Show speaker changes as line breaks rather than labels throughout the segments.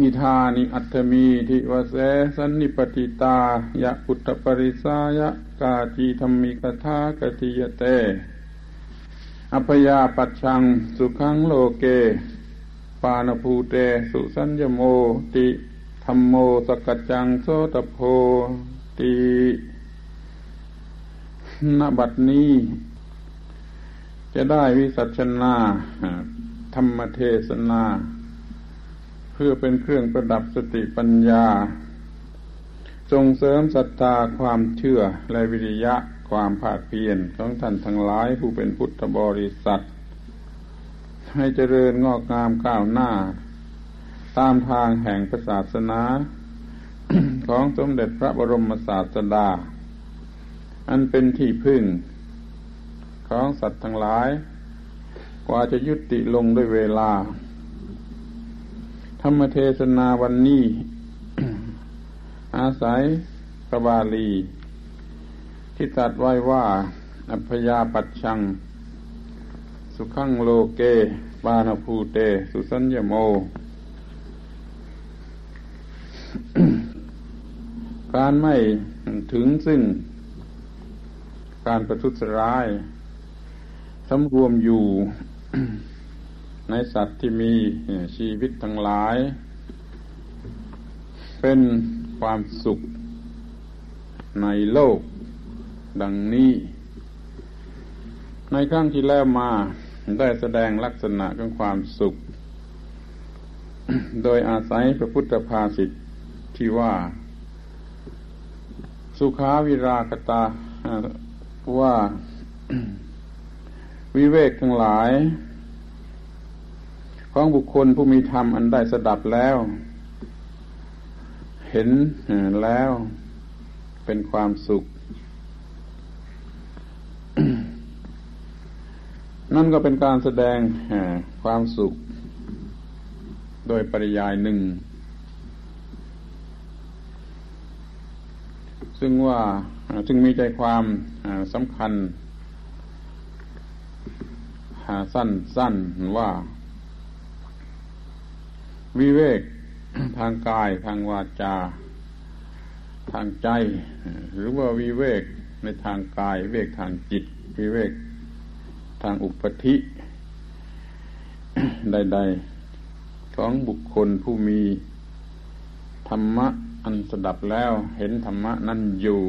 มิธานิอัตมีทิวเสสันนิปติตายะพุทธปริสายะกาจีธรรมิกทากติยเตอพยาปัจชังสุขังโลเก ปานภูเตสุสัญญโมติธรรมโมสกัจจังโสตโพติณบัดนี้ จะได้วิสัชนา ธรรมเทศนา เพื่อเป็นเครื่องประดับสติปัญญา ส่งเสริมศรัทธาความเชื่อและวิริยะความภาคเพียรของท่านทั้งหลายผู้เป็นพุทธบริษัท ให้เจริญงอกงามก้าวหน้า ตามทางแห่งศาสนา ของสมเด็จพระบรมศาสดา อันเป็นที่พึ่ง ของสัตว์ทั้งหลาย กว่าจะยุติลงด้วยเวลา ธรรมเทศนาวันนี้ อาศัยพระบาลี ที่ตัดไว้ว่า อัพยาปัชชัง สุขังโลเกบานภูเต สุสัญญโม การไม่ถึงซึ่ง การประทุษร้ายสำรวมอยู่ ในสัตว์ที่มีชีวิตทั้งหลาย เป็นความสุขในโลก ดังนี้ ในครั้งที่แล้วมาได้แสดงลักษณะของความสุข โดยอาศัยพระพุทธภาษิตที่ว่า สุขาวิรากตาว่าวิเวกทั้งหลาย ของบุคคลผู้มีธรรมอันได้สดับแล้ว เห็นแล้วเป็นความสุข นั่นก็เป็นการแสดงความสุข โดยปริยายหนึ่ง ซึ่งว่าจึงมีใจความสำคัญสั้นๆว่า วิเวกทางกายทางวาจา ทางใจ หรือว่าวิเวกในทางกายเวกทางจิต วิเวกทางอุปธิใด ๆ ของบุคคลผู้มีธรรมะอันสดับแล้วเห็นธรรมะนั่นอยู่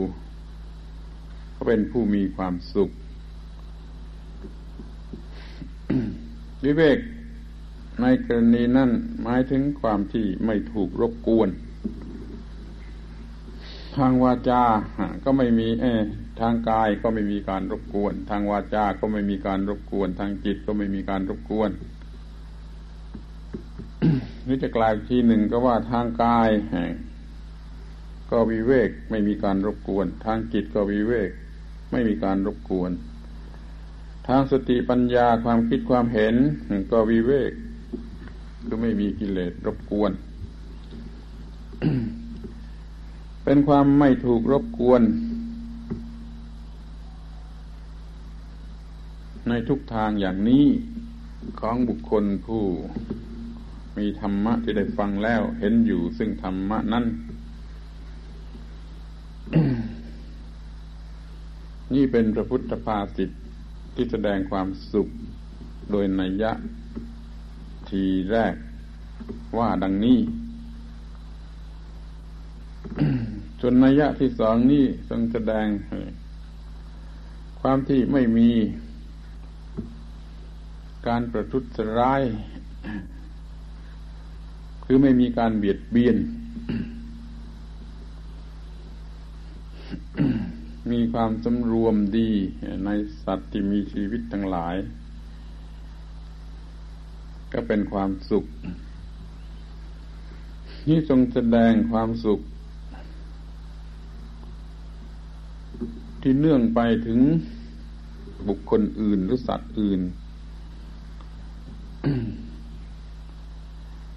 ก็เป็นผู้มีความสุข วิเวก ในกรณีนั้นหมายถึงความที่ไม่ถูกรบกวน ทางวาจาก็ไม่มีเอทางกายก็ไม่มีการรบกวน ทางวาจาก็ไม่มีการรบกวน ทางจิตก็ไม่มีการรบกวนนี่จะกลายทีหนึ่งก็ว่าทางกายก็วิเวกไม่มีการรบกวน ทางจิตก็วิเวก ไม่มีการรบกวน ทางสติปัญญาความคิดความเห็นก็วิเวก คือไม่มีกิเลสรบกวน เป็นความไม่ถูกรบกวน ในทุกทางอย่างนี้ของบุคคลผู้มีธรรมะที่ได้ฟังแล้วเห็นอยู่ซึ่งธรรมะนั้นนี่เป็นพระพุทธภาสิตที่แสดงความสุขโดยนัยยะ ทีแรกว่าดังนี้ส่วนนัยยะที่สองนี้ทรงแสดง ความที่ไม่มีการประทุษร้าย คือไม่มีการเบียดเบียน มีความสำรวมดีในสัตว์ที่มีชีวิตทั้งหลาย ก็เป็นความสุข นี่ทรงแสดงความสุข ที่เนื่องไปถึงบุคคลอื่นหรือสัตว์อื่น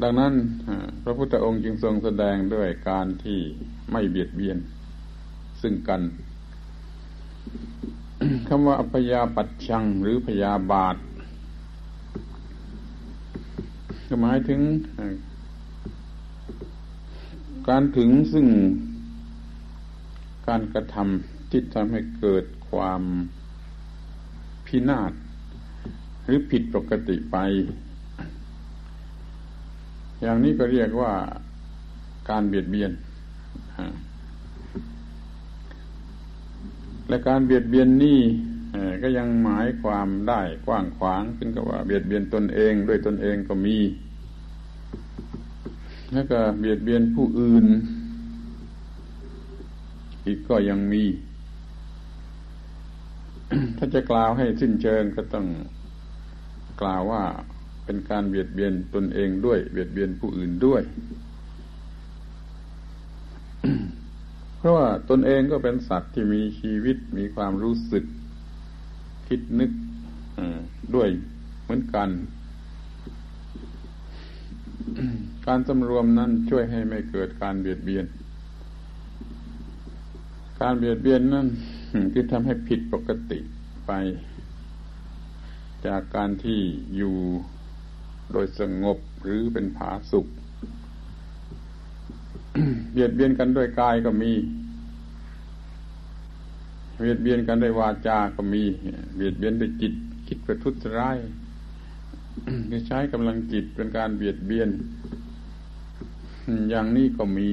ดังนั้นพระพุทธองค์จึงทรงแสดงด้วยการที่ไม่เบียดเบียน ซึ่งกันคำว่าอพยาปัจชังหรือพยาบาท หมายถึง การถึงซึ่งการกระทำที่ทำให้เกิดความพินาศหรือผิดปกติไป อย่างนี้ก็เรียกว่าการเบียดเบียน และการเบียดเบียนนี่ ก็ยังหมายความได้กว้างขวางซึ่งก็ว่าเบียดเบียนตนเองด้วยตนเองก็มี แล้วก็เบียดเบียนผู้อื่น อีกก็ยังมี ถ้าจะกล่าวให้สิ้นเชิงก็ต้องกล่าวว่าเป็นการเบียดเบียนตนเองด้วย เบียดเบียนผู้อื่นด้วย เพราะว่าตนเองก็เป็นสัตว์ที่มีชีวิตมีความรู้สึก คิดนึกด้วยเหมือนกัน การสำรวมนั้นช่วยให้ไม่เกิดการเบียดเบียน การเบียดเบียนนั้นคือทำให้ผิดปกติไป จากการที่อยู่โดยสงบหรือเป็นผาสุข เบียดเบียนกันด้วยกายก็มี เบียดเบียนกันด้วยวาจาก็มี เบียดเบียนด้วยจิต คิดประทุษร้ายใช้กำลังจิตเป็นการเบียดเบียน อย่างนี้ก็มี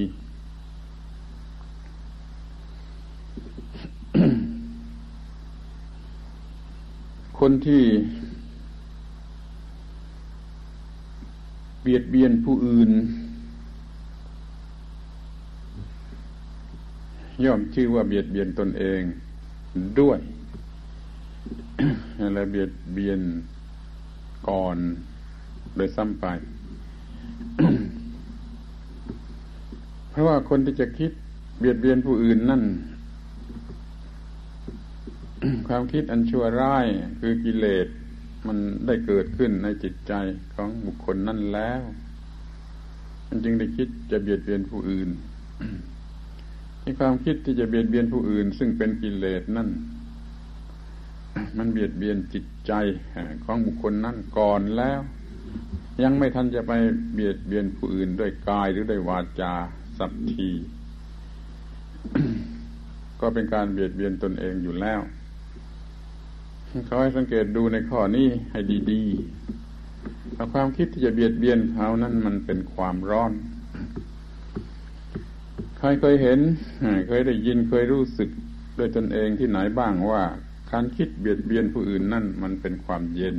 คนที่เบียดเบียนผู้อื่น ย่อมชื่อว่าเบียดเบียนตนเอง ด้วยและเบียดเบียนก่อนโดยซ้ำไป เพราะว่าคนที่จะคิดเบียดเบียนผู้อื่นนั่น ความคิดอันชั่วร้ายคือกิเลสมันได้เกิดขึ้นในจิตใจของบุคคลนั่นแล้ว มันจึงได้คิดจะเบียดเบียนผู้อื่น ที่ความคิดที่จะเบียดเบียนผู้อื่น ซึ่งเป็นกิเลสนั่น มันเบียดเบียนจิตใจของบุคคลนั่นก่อนแล้ว ยังไม่ทันจะไปเบียดเบียนผู้อื่นด้วยกายหรือด้วยวาจาสักที ก็เป็นการเบียดเบียนตนเองอยู่แล้วเขาให้สังเกตดูในข้อนี้ให้ดีๆความคิดที่จะเบียดเบียนเขานั้นมันเป็นความร้อน ครเคยเห็น เคยได้ยินเคยรู้สึกด้วยตนเองที่ไหนบ้างว่าการคิดเบียดเบียนผู้อื่นนั่นมันเป็นความเย็น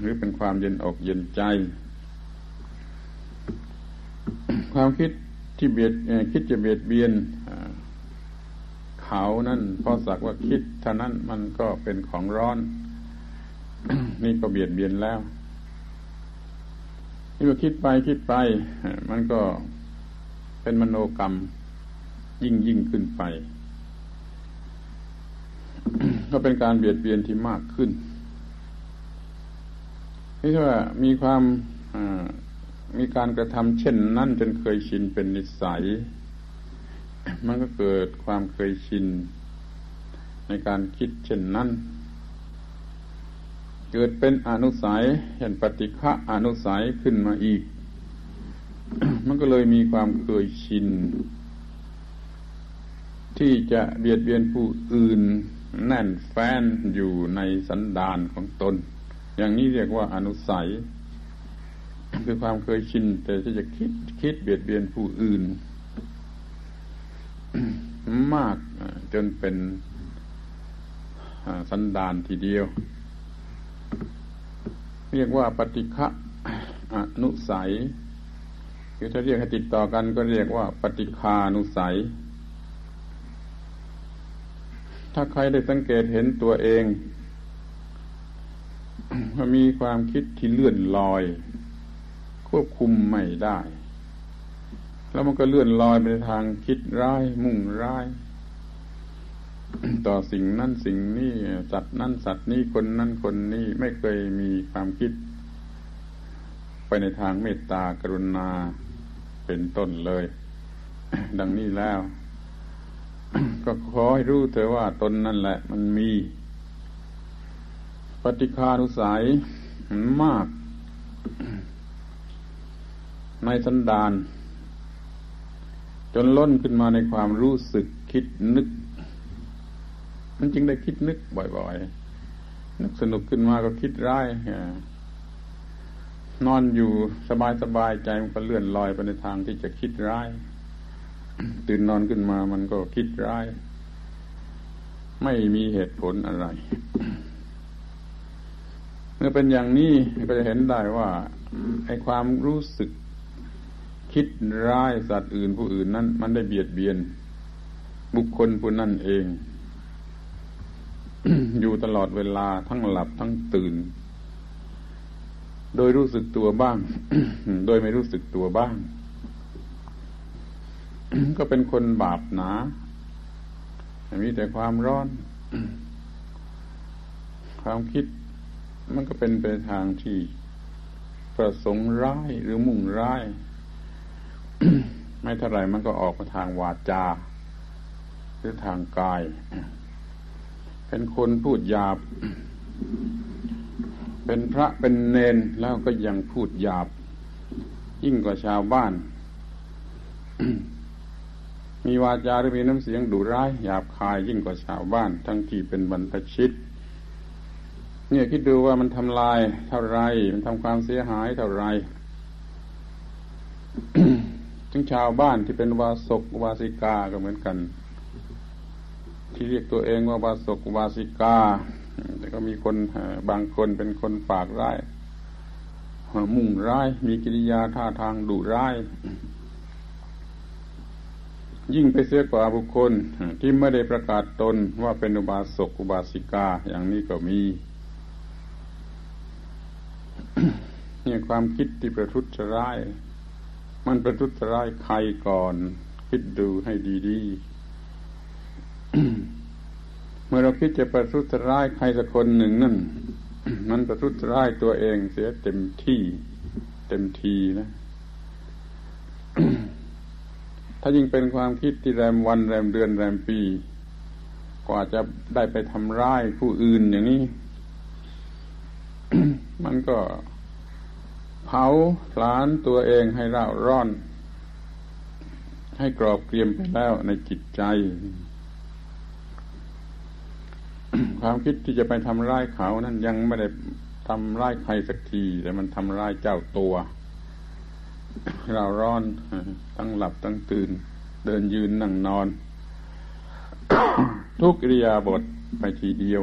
หรือเป็นความเย็นอกเย็นใจ ความคิดที่เบียดคิดจะเบียดเบียนเขานั่นเพราะสักว่าคิดเท่านั้นมันก็เป็นของร้อน นี่ก็เบียดเบียนแล้วนี่ว่าคิดไปคิดไป มันก็ เป็นมโนกรรมยิ่งยิ่งขึ้นไป ก็เป็นการเบียดเบียนที่มากขึ้นนี่ว่ามีความมีการกระทำเช่นนั้นจนเคยชินเป็นนิสัย มันก็เกิดความเคยชิน ในการคิดเช่นนั้น เกิดเป็นอนุสัยเห็นปฏิฆะอนุสัยขึ้นมาอีก มันก็เลยมีความเคยชิน ที่จะเบียดเบียนผู้อื่นแน่นแฟ้นอยู่ในสันดานของตน อย่างนี้เรียกว่าอนุสัย คือความเคยชิน แต่ที่จะคิดคิดเบียดเบียนผู้อื่น มากจนเป็นสันดานทีเดียว เรียกว่าปฏิฆะอนุสัย คือถ้าเรียกให้ติดต่อกันก็เรียกว่า ปฏิคานุสัย ถ้าใครได้สังเกตเห็นตัวเองว่ามีความคิดที่เลื่อนลอย ควบคุมไม่ได้ แล้วมันก็เลื่อนลอยไปในทางคิดร้าย มุ่งร้าย ต่อสิ่งนั้นสิ่งนี้สัตว์นั้นสัตว์นี้คนนั้นคนนี้ไม่เคยมีความคิด ไปในทางเมตตากรุณา เป็นต้นเลย ดังนี้แล้ว ก็ขอให้รู้เถอะว่าตนนั่นแหละ มันมี ปฏิคานุสัยมาก ในสันดาน จนล้นขึ้นมาในความรู้สึกคิดนึก มันจึงได้คิดนึกบ่อยๆนึกสนุกขึ้นมาก็คิดร้าย นอนอยู่สบายๆใจมันก็เลื่อนลอยไปในทางที่จะคิดร้าย ตื่นนอนขึ้นมามันก็คิดร้าย ไม่มีเหตุผลอะไร เมื่อเป็นอย่างนี้ก็จะเห็นได้ว่าไอ้ความรู้สึกคิดร้ายสัตว์อื่นผู้อื่นนั้น มันได้เบียดเบียน บุคคลผู้นั้นเอง อยู่ตลอดเวลาทั้งหลับทั้งตื่น โดยรู้สึกตัวบ้าง โดยไม่รู้สึกตัวบ้าง ก็เป็นคนบาปหนา มีแต่ความร้อน ความคิดมันก็เป็นไปทางที่ประสงค์ร้ายหรือมุ่งร้าย ไม่เท่าไรมันก็ออกมาทางวาจา หรือทางกาย เป็นคนพูดหยาบ เป็นพระเป็นเนนแล้วก็ยังพูดหยาบ ยิ่งกว่าชาวบ้าน มีวาจาหรือมีน้ำเสียงดุร้ายหยาบคายยิ่งกว่าชาวบ้าน ทั้งที่เป็นบรรพชิต เนี่ยคิดดูว่ามันทำลายเท่าไร มันทำความเสียหายเท่าไรถึงชาวบ้านที่เป็นวาสกวาสิกาก็เหมือนกัน ที่เรียกตัวเองว่าวาสกวาสิกา แต่ก็มีคนบางคนเป็นคนปากร้ายมุ่งร้าย มีกิริยาท่าทางดุร้าย ยิ่งไปเสียกว่าบุคคลที่ไม่ได้ประกาศตนว่าเป็นอุบาสกอุบาสิกาอย่างนี้ก็มีเนี่ยความคิดที่ประทุษร้าย มันประทุษร้ายใครก่อน คิดดูให้ดี ๆ เมื่อเราคิดจะประทุษร้ายใครสักคนหนึ่งนั่น มันประทุษร้ายตัวเองเสียเต็มที่ เต็มทีนะถ้ายิ่งเป็นความคิดที่แรมวันแรมเดือนแรมปี กว่าจะได้ไปทำร้ายผู้อื่นอย่างนี้ มันก็เผาผลาญตัวเองให้เร่าร้อน ให้กรอบเกรียมไปแล้วในจิตใจ ความคิดที่จะไปทำร้ายเขานั้นยังไม่ได้ทำร้ายใครสักที แต่มันทำร้ายเจ้าตัว เราร้อนตั้งหลับตั้งตื่น เดินยืนนั่งนอน ทุกอิริยาบถไปทีเดียว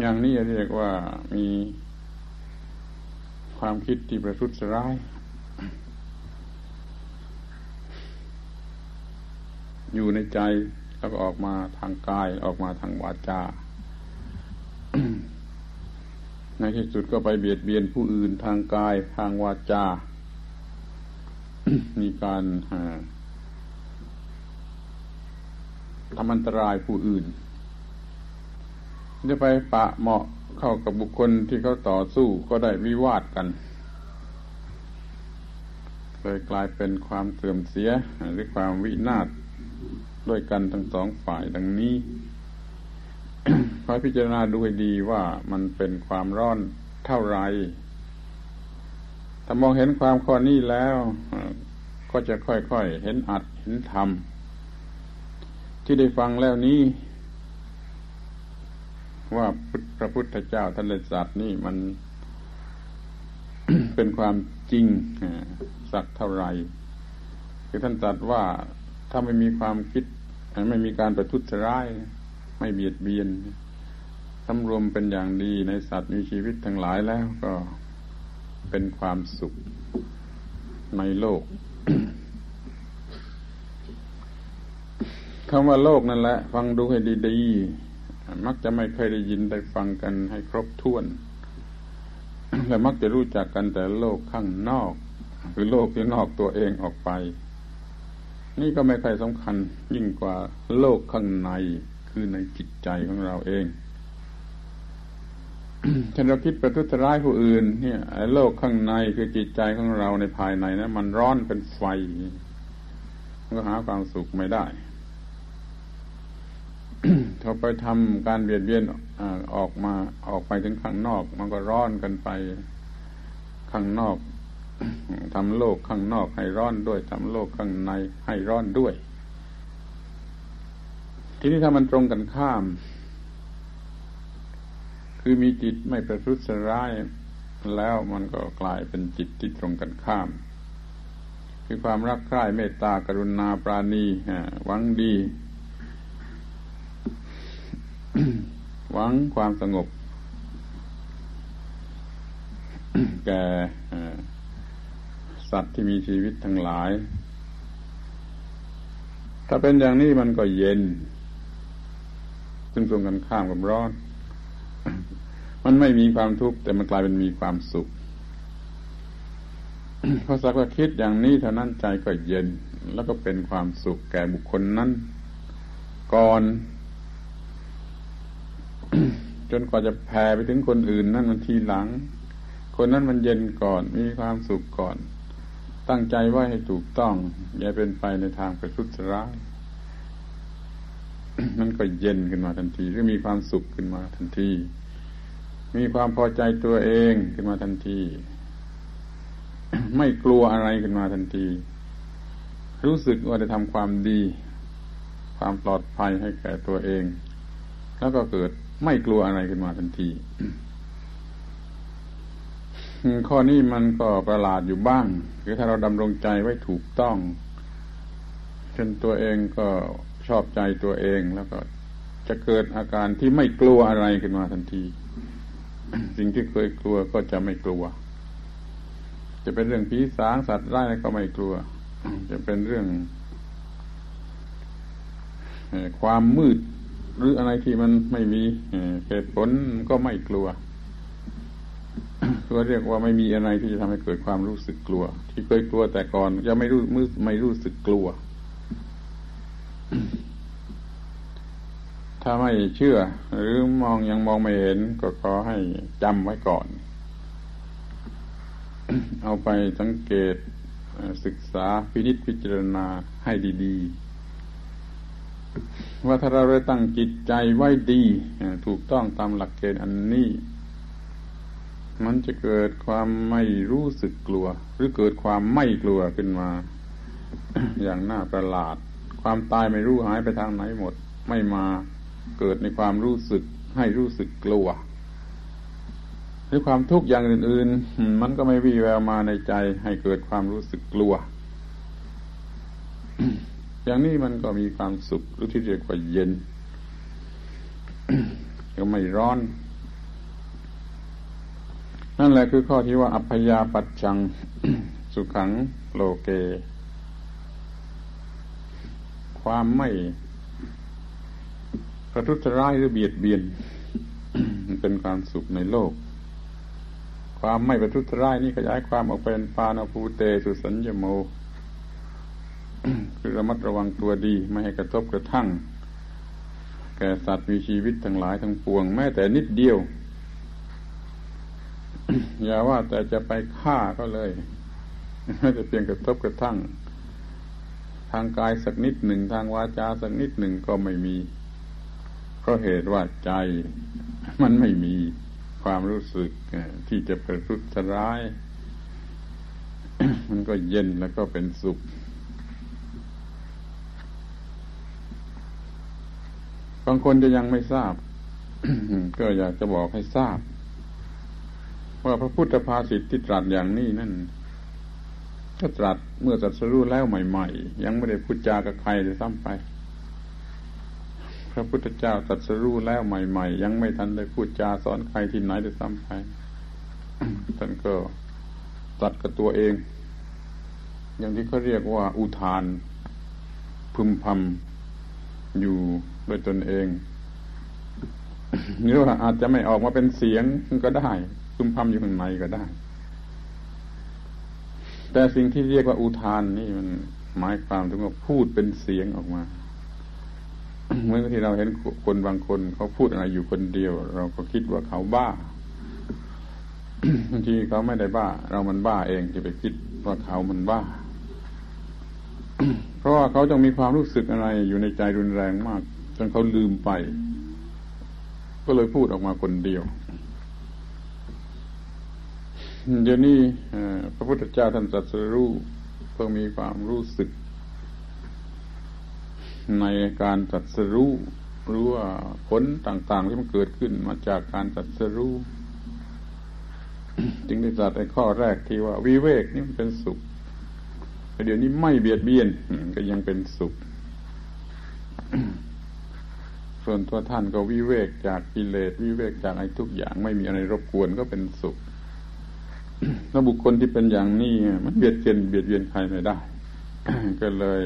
อย่างนี้เรียกว่ามีความคิดที่ประทุษร้าย อยู่ในใจ แล้วก็ออกมาทางกายออกมาทางวาจา ในที่สุดก็ไปเบียดเบียนผู้อื่นทางกายทางวาจา มีการทำอันตรายผู้อื่น จะไปปะเหมาะเข้ากับบุคคลที่เขาต่อสู้ก็ได้วิวาทกันเลยกลายเป็นความเสื่อมเสียหรือความวินาศ ด้วยกันทั้งสองฝ่ายดังนี้คอยพิจารณาดูให้ดีว่ามันเป็นความร้อนเท่าไร ถ้ามองเห็นความข้อนี้แล้ว ก็จะค่อยๆเห็นอัดเห็นธรรม ที่ได้ฟังแล้วนี้ ว่าพระพุทธเจ้าท่านได้สัตว์นี่มันเป็นความจริงสักเท่าไรคือท่านตรัสว่า ถ้าไม่มีความคิดไม่มีการประทุษร้าย ไม่เบียดเบียนสำรวมเป็นอย่างดีในสัตว์มีชีวิตทั้งหลายแล้วก็เป็นความสุขในโลกคำว่าโลกนั่นแหละ ฟังดูให้ดีๆ มักจะไม่เคยได้ยินได้ฟังกันให้ครบถ้วน และมักจะรู้จักกันแต่โลกข้างนอก คือโลกที่นอกตัวเองออกไป นี่ก็ไม่ค่อยสำคัญยิ่งกว่าโลกข้างในคือในจิตใจของเราเองถ้าเราคิดประทุษร้ายผู้อื่น เนี่ยโลกข้างในคือจิตใจของเราในภายในนะมันร้อนเป็นไฟก็หาความสุขไม่ได้ถ้าไปทำการเบียดเบียนออกมาออกไปถึงข้างนอก มันก็ร้อนกันไปข้างนอก ทำโลกข้างนอกให้ร้อนด้วยทำโลกข้างในให้ร้อนด้วย ทีนี้ถ้ามันตรงกันข้าม คือมีจิตไม่ประทุษร้ายแล้วมันก็กลายเป็นจิตที่ตรงกันข้าม คือความรักใคร่เมตตากรุณาปราณีหวังดี หวังความสงบ แก่ สัตว์ที่มีชีวิตทั้งหลาย ถ้าเป็นอย่างนี้มันก็เย็น ซึ่งตรงกันข้ามกับร้อน มันไม่มีความทุกข์แต่มันกลายเป็นมีความสุขพอสักว่าคิดอย่างนี้เท่านั้นใจก็เย็น แล้วก็เป็นความสุขแก่บุคคลนั้น ก่อนจนกว่าจะแผ่ไปถึงคนอื่นนั่นมันทีหลัง คนนั้นมันเย็นก่อนมีความสุขก่อน ตั้งใจไว้ให้ถูกต้อง อย่าเป็นไปในทางประทุษร้ายมันก็เย็นขึ้นมาทันที หรือมีความสุขขึ้นมาทันที มีความพอใจตัวเองขึ้นมาทันที ไม่กลัวอะไรขึ้นมาทันที รู้สึกว่าจะทำความดี ความปลอดภัยให้แก่ตัวเอง แล้วก็เกิดไม่กลัวอะไรขึ้นมาทันที ข้อนี้มันก็ประหลาดอยู่บ้าง คือถ้าเราดำรงใจไว้ถูกต้องเช่นตัวเองก็ชอบใจตัวเองแล้วก็จะเกิดอาการที่ไม่กลัวอะไรขึ้นมาทันที สิ่งที่เคยกลัวก็จะไม่กลัว จะเป็นเรื่องผีสางสัตว์ร้ายก็ไม่กลัว จะเป็นเรื่องความมืด หรืออะไรที่มันไม่มีเหตุผลก็ไม่กลัว ก็เรียกว่าไม่มีอะไรที่จะทำให้เกิดความรู้สึกกลัว ที่เคยกลัวแต่ก่อนจะไม่รู้มือไม่รู้สึกกลัว ถ้าไม่เชื่อ หรือมองยังมองไม่เห็น ก็ขอให้จำไว้ก่อน เอาไปสังเกตศึกษาพินิจพิจารณาให้ดีๆ ว่าถ้าเราได้ตั้งจิตใจไว้ดี ถูกต้องตามหลักเกณฑ์อันนี้ มันจะเกิดความไม่รู้สึกกลัว หรือเกิดความไม่กลัวขึ้นมา อย่างน่าประหลาด ความตายไม่รู้หายไปทางไหนหมด ไม่มาเกิดในความรู้สึกให้รู้สึกกลัว หรือความทุกข์อย่างอื่น ๆ มันก็ไม่วิแววมาในใจให้เกิดความรู้สึกกลัว อย่างนี้มันก็มีความสุขหรือที่เรียกว่าเย็น ก็ไม่ร้อน นั่นแหละคือข้อที่ว่าอัพยาปัจจังสุขังโลเก ความไม่ประทุษร้ายหรือเบียดเบียนเป็นความสุขในโลก ความไม่ประทุษร้ายนี่ขยายความออกเป็นปานาภูเตสุสัญญโม คือระมัดระวังตัวดี ไม่ให้กระทบกระทั่ง แก่สัตว์มีชีวิตทั้งหลายทั้งปวง แม้แต่นิดเดียว อย่าว่าแต่จะไปฆ่าก็เลยไม่จะเพียงกระทบกระทั่ง ทางกายสักนิดหนึ่งทางวาจาสักนิดหนึ่งก็ไม่มี เพราะเหตุว่าใจ มันไม่มีความรู้สึกที่จะประทุษร้าย มันก็เย็นแล้วก็เป็นสุขบางคนจะยังไม่ทราบ ก็อยากจะบอกให้ทราบ ว่าพระพุทธภาษิตที่ตรัสอย่างนี้นั่นก็ตรัสเมื่อตรัสรู้แล้วใหม่ ๆ ยังไม่ได้พูดจากับใครเลยซ้ำไป พระพุทธเจ้าตรัสรู้แล้วใหม่ ๆ ยังไม่ทันได้พูดจาสอนใครที่ไหนเลยซ้ำไปท่านก็ตัดกับตัวเอง อย่างที่เขาเรียกว่า อุทาน พึมพำอยู่ด้วยตนเองหรือว่าอาจจะไม่ออกมาเป็นเสียงก็ได้ พึมพำอยู่ข้างในก็ได้ แต่สิ่งที่เรียกว่าอุทานนี่มันหมายความถึงว่าพูดเป็นเสียงออกมาเมื่อที่เราเห็นคนบางคนเขาพูดอะไรอยู่คนเดียว เราก็คิดว่าเขาบ้าบางทีเขาไม่ได้บ้า เรามันบ้าเองที่ไปคิดว่าเขามันบ้า เพราะว่าเขาต้องมีความรู้สึกอะไรอยู่ในใจรุนแรงมาก จนเขาลืมไป ก็เลยพูดออกมาคนเดียว เดี๋ยวนี้พระพุทธเจ้าท่านตรัสรู้เพื่อมีความรู้สึก ในการตรัสรู้รู้ว่าผลต่างๆที่มันเกิดขึ้นมาจากการตรัสรู้จึงได้ตรัสในข้อแรกที่ว่า วิเวกนี่มันเป็นสุขเดี๋ยวนี้ไม่เบียดเบียนก็ยังเป็นสุข ส่วนตัวท่านก็วิเวกจากกิเลสวิเวกจากไอ้ทุกอย่าง ไม่มีอะไรรบกวนก็เป็นสุข ถ้าบุคคลที่เป็นอย่างนี้มันเบียดเบียนเบียดเบียนใครไม่ได้ ก็เลย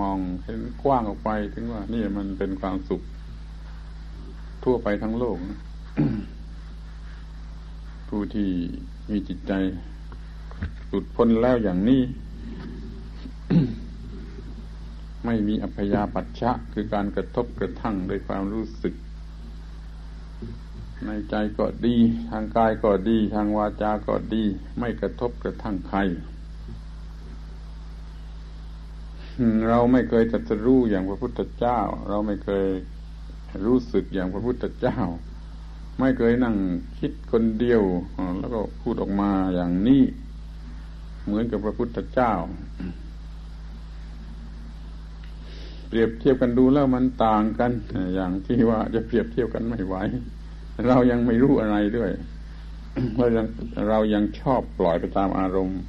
มองเห็นกว้างออกไปถึงว่า นี่มันเป็นความสุข ทั่วไปทั้งโลกนะผู้ที่มีจิตใจหลุดพ้นแล้วอย่างนี้ ไม่มีอัพยาปัชชะ คือการกระทบกระทั่งโดยความรู้สึก ในใจก็ดี ทางกายก็ดี ทางวาจาก็ดี ไม่กระทบกระทั่งใครเราไม่เคยตัดรู้อย่างพระพุทธเจ้า เราไม่เคยรู้สึกอย่างพระพุทธเจ้า ไม่เคยนั่งคิดคนเดียว แล้วก็พูดออกมาอย่างนี้ เหมือนกับพระพุทธเจ้า เปรียบเทียบกันดูแล้วมันต่างกัน อย่างที่ว่าจะเปรียบเทียบกันไม่ไหว เรายังไม่รู้อะไรด้วยเรายังเรายังชอบปล่อยไปตามอารมณ์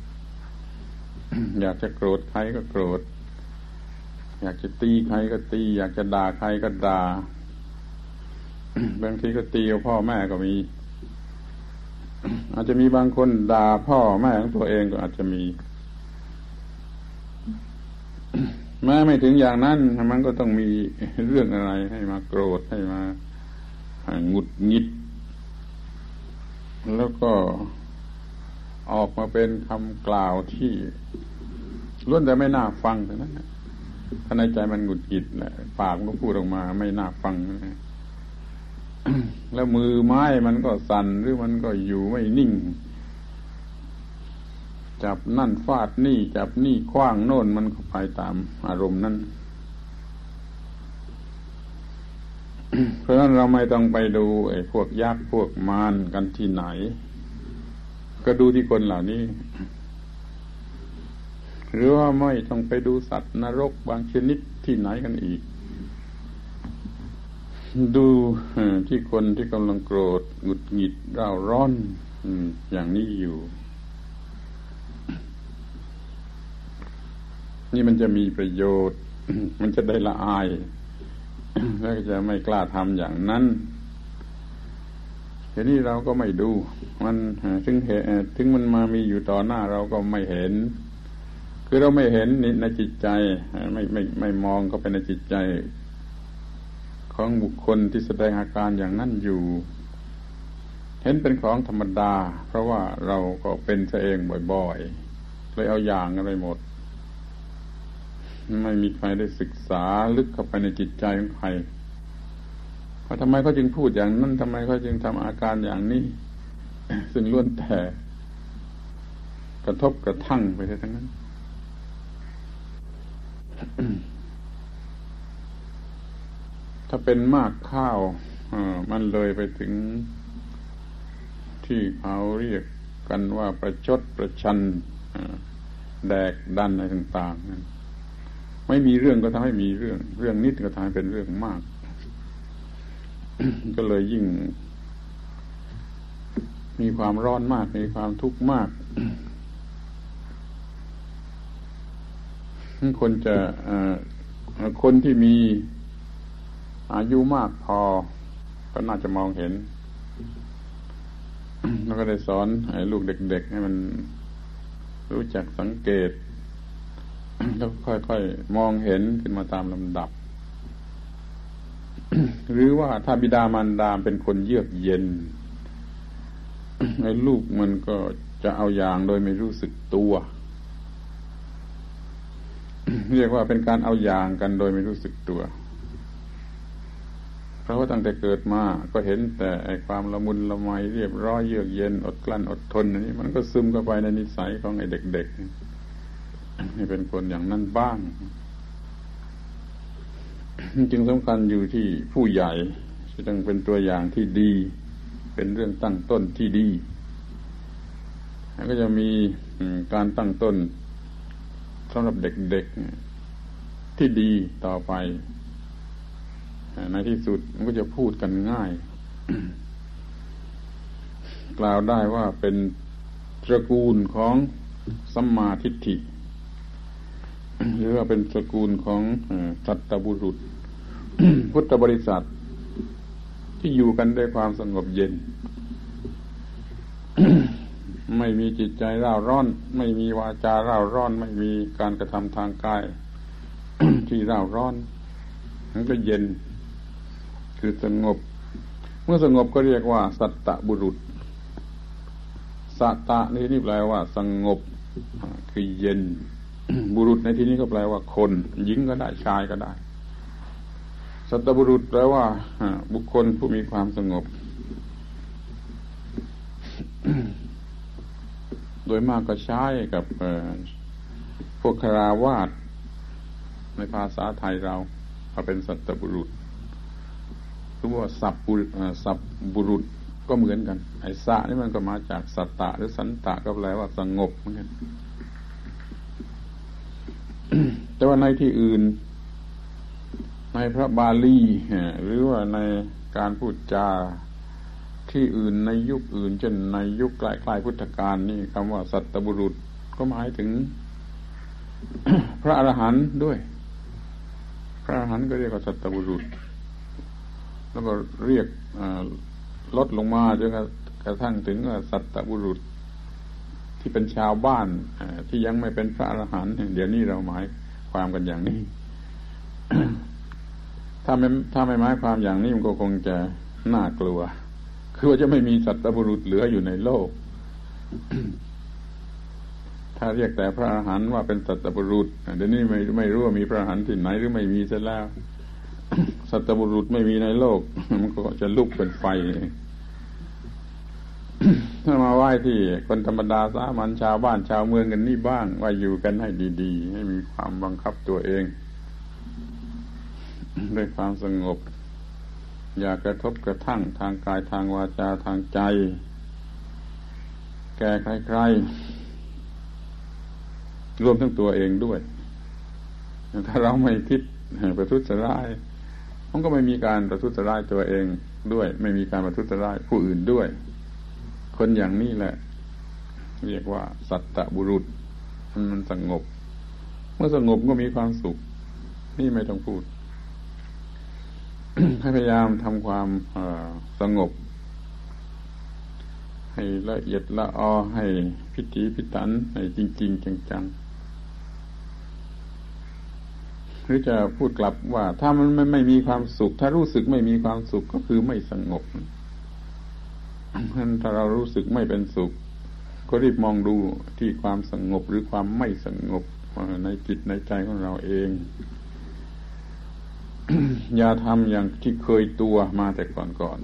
อยากจะโกรธใครก็โกรธ อยากจะตีใครก็ตี อยากจะด่าใครก็ด่าบางทีก็ตีพ่อแม่ก็มี อาจจะมีบางคนด่าพ่อแม่ของตัวเองก็อาจจะมีแม้ไม่ถึงอย่างนั้นมันก็ต้องมีเรื่องอะไรให้มาโกรธให้มา หงุดหงิด แล้วก็ออกมาเป็นคำกล่าวที่ล้วนแต่ไม่น่าฟังเท่านั้นถ้าในใจมันหงุดหงิดแหละปากมันก็พูดออกมา ไม่น่าฟังนะแล้วมือไม้มันก็สั่นหรือมันก็อยู่ไม่นิ่ง จับนั่นฟาดนี่ จับนี่คว้างโน่นมันก็ไปตามอารมณ์นั้น เพราะนั้นเราไม่ต้องไปดูไอ้พวกยักษ์พวกมารกันที่ไหน ก็ดูที่คนเหล่านี้ หรือว่าไม่ต้องไปดูสัตว์นรกบางชนิดที่ไหนกันอีก ดูที่คนที่กำลังโกรธหงุดหงิดร่าร้อนอย่างนี้อยู่ นี่มันจะมีประโยชน์ มันจะได้ละอาย แล้วจะไม่กล้าทำอย่างนั้นทีนี้เราก็ไม่ดู มันถึงเหตุถึงมันมามีอยู่ต่อหน้าเราก็ไม่เห็น คือเราไม่เห็นในจิตใจ ไม่ไม่ไม่มองเข้าไปในจิตใจ ของบุคคลที่แสดงอาการอย่างนั้นอยู่ เห็นเป็นของธรรมดา เพราะว่าเราก็เป็นเองบ่อยๆเลยเอาอย่างอะไรหมด ไม่มีใครได้ศึกษาลึกเข้าไปในจิตใจของใครว่าทำไมเขาจึงพูดอย่างนั้นทำไมเขาจึงทำอาการอย่างนี้ ซึ่งล้วนแต่กระทบกระทั่งไปทั้งนั้นถ้าเป็นมากข้าวมันเลยไปถึงที่เขาเรียกกันว่าประชดประชันแดกดันอะไรต่าง ๆ นั่น ไม่มีเรื่องก็ทำให้มีเรื่อง เรื่องนิดก็ทำให้เป็นเรื่องมาก ก็เลยยิ่ง มีความร้อนมาก มีความทุกข์มาก คนจะคนที่มีอายุมากพอ ก็น่าจะมองเห็น แล้วก็ได้สอนให้ลูกเด็ก ๆ ให้มันรู้จักสังเกต แล้วค่อยๆมองเห็นขึ้นมาตามลำดับ หรือว่าถ้าบิดามารดาเป็นคนเยือกเย็นไอ้ลูกมันก็จะเอาอย่างโดยไม่รู้สึกตัว เรียกว่าเป็นการเอาอย่างกันโดยไม่รู้สึกตัว เพราะว่าตั้งแต่เกิดมาก็เห็นแต่ไอความละมุนละไมเรียบร้อยเยือกเย็นอดกลั้นอดทนนี้มันก็ซึมเข้าไปในนิสัยของไอ้เด็กๆ นี่เป็นคนอย่างนั้นบ้าง จึงสำคัญอยู่ที่ผู้ใหญ่จะต้องเป็นตัวอย่างที่ดี เป็นเรื่องตั้งต้นที่ดีแล้วก็จะมีการตั้งต้นสำหรับเด็กๆที่ดีต่อไปในที่สุดมันก็จะพูดกันง่าย กล่าวได้ว่าเป็นตระกูลของสัมมาทิฏฐิ หรือว่าเป็นตระกูลของสัตบุรุษ พุทธบริษัท ที่อยู่กันด้วยความสงบเย็น ไม่มีจิตใจร่าร้อน ไม่มีวาจาร่าร้อน ไม่มีการกระทำทางกาย ที่ร่าร้อนมันก็เย็น คือสงบ เมื่อสงบก็เรียกว่า สัตตบุรุษ สัตตะนี่นี่แปลว่า สงบ คือเย็น บุรุษในที่นี้ก็แปลว่าคน หญิงก็ได้ชายก็ได้ สัตบุรุษแปลว่าบุคคลผู้มีความสงบ โดยมากก็ใช้กับพวกคราวาสในภาษาไทยเราเอาเป็นสัตบุรุษหรือว่าสับบุสับบุรุษก็เหมือนกัน ไอ้สะนี่มันก็มาจากสัตตะ หรือสันตะก็แปลว่าสงบเหมือนกัน แต่ว่าในที่อื่น ในพระบาลีหรือว่าในการพูดจาที่อื่นในยุคอื่นเช่นในยุคใกล้ๆพุทธกาลนี่คำว่าสัตบุรุษก็หมายถึง พระอรหันต์ด้วย พระอรหันต์ก็เรียกว่าสัตบุรุษ แล้วก็เรียกลดลงมาจนกระทั่งถึงสัตบุรุษ ที่เป็นชาวบ้านที่ยังไม่เป็นพระอรหันต์เดี๋ยวนี้เราหมายความกันอย่างนี้ ถ้าไม่ถ้าไม่หมายความอย่างนี้มันก็คงจะน่ากลัว คือว่าจะไม่มีสัตบุรุษเหลืออยู่ในโลก ถ้าเรียกแต่พระอรหันต์ว่าเป็นสัตบุรุษเดี๋ยวนี้ไม่ไม่รู้ว่ามีพระอรหันต์ที่ไหนหรือไม่มีเสียแล้ว สัตบุรุษไม่มีในโลก มันก็จะลุกเป็นไฟ ถ้ามาไหว้ที่คนธรรมดาสามัญชาวบ้านชาวเมืองกันนี่บ้างว่าอยู่กันให้ดีๆ ให้มีความบังคับตัวเอง ด้วยความสงบ อย่ากระทบกระทั่งทางกายทางวาจาทางใจ แก่ใครๆรวมทั้งตัวเองด้วย ถ้าเราไม่คิดประทุษร้ายมันก็ไม่มีการประทุษร้ายตัวเองด้วย ไม่มีการประทุษร้ายผู้อื่นด้วย คนอย่างนี้แหละ เรียกว่า สัตตบุรุษ มันสงบ เมื่อสงบก็มีความสุข นี่ไม่ต้องพูด ให้พยายามทำความสงบ ให้ละเอียดละออให้พิถีพิถันให้จริง ๆ จังๆหรือจะพูดกลับว่า ถ้ามันไม่ไม่มีความสุข ถ้ารู้สึกไม่มีความสุขก็คือไม่สงบ นั้นถ้าเรารู้สึกไม่เป็นสุข ก็รีบมองดูที่ความสงบหรือความไม่สงบในจิตในใจของเราเอง อย่าทำอย่างที่เคยตัวมาแต่ก่อนก่อน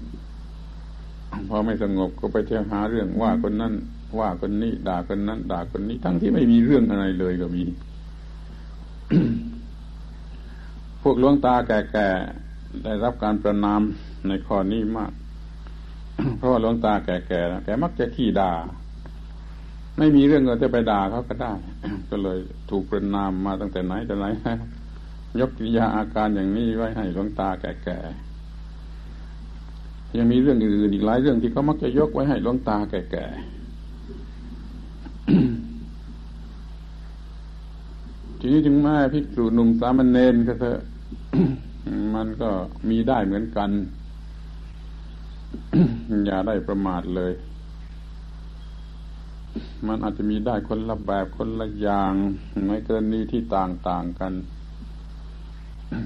พอไม่สงบก็ไปเที่ยวหาเรื่องว่าคนนั้นว่าคนนี้ ด่าคนนั้น ด่าคนนี้ ทั้งที่ไม่มีเรื่องอะไรเลยก็มี พวกลวงตาแก่ๆได้รับการประนามในข้อนี้มาก เพราะว่าหลวงตาแก่ๆแกมักจะขี้ด่า ไม่มีเรื่องก็จะไปด่าเขาก็ได้ ก็เลยถูกประนามมาตั้งแต่ไหนแต่ไหนยกกิริยาอาการอย่างนี้ไว้ให้หลวงตาแก่ๆยังมีเรื่องอื่นอีกหลายเรื่องที่เขามักจะยกไว้ให้หลวงตาแก่ๆทีนี้ถึงแม่พิกษุหนุ่มสามเณรก็เถอะมันก็มีได้เหมือนกัน อย่าได้ประมาทเลย มันอาจจะมีได้คนละแบบคนละอย่างในกรณีที่ต่างๆกัน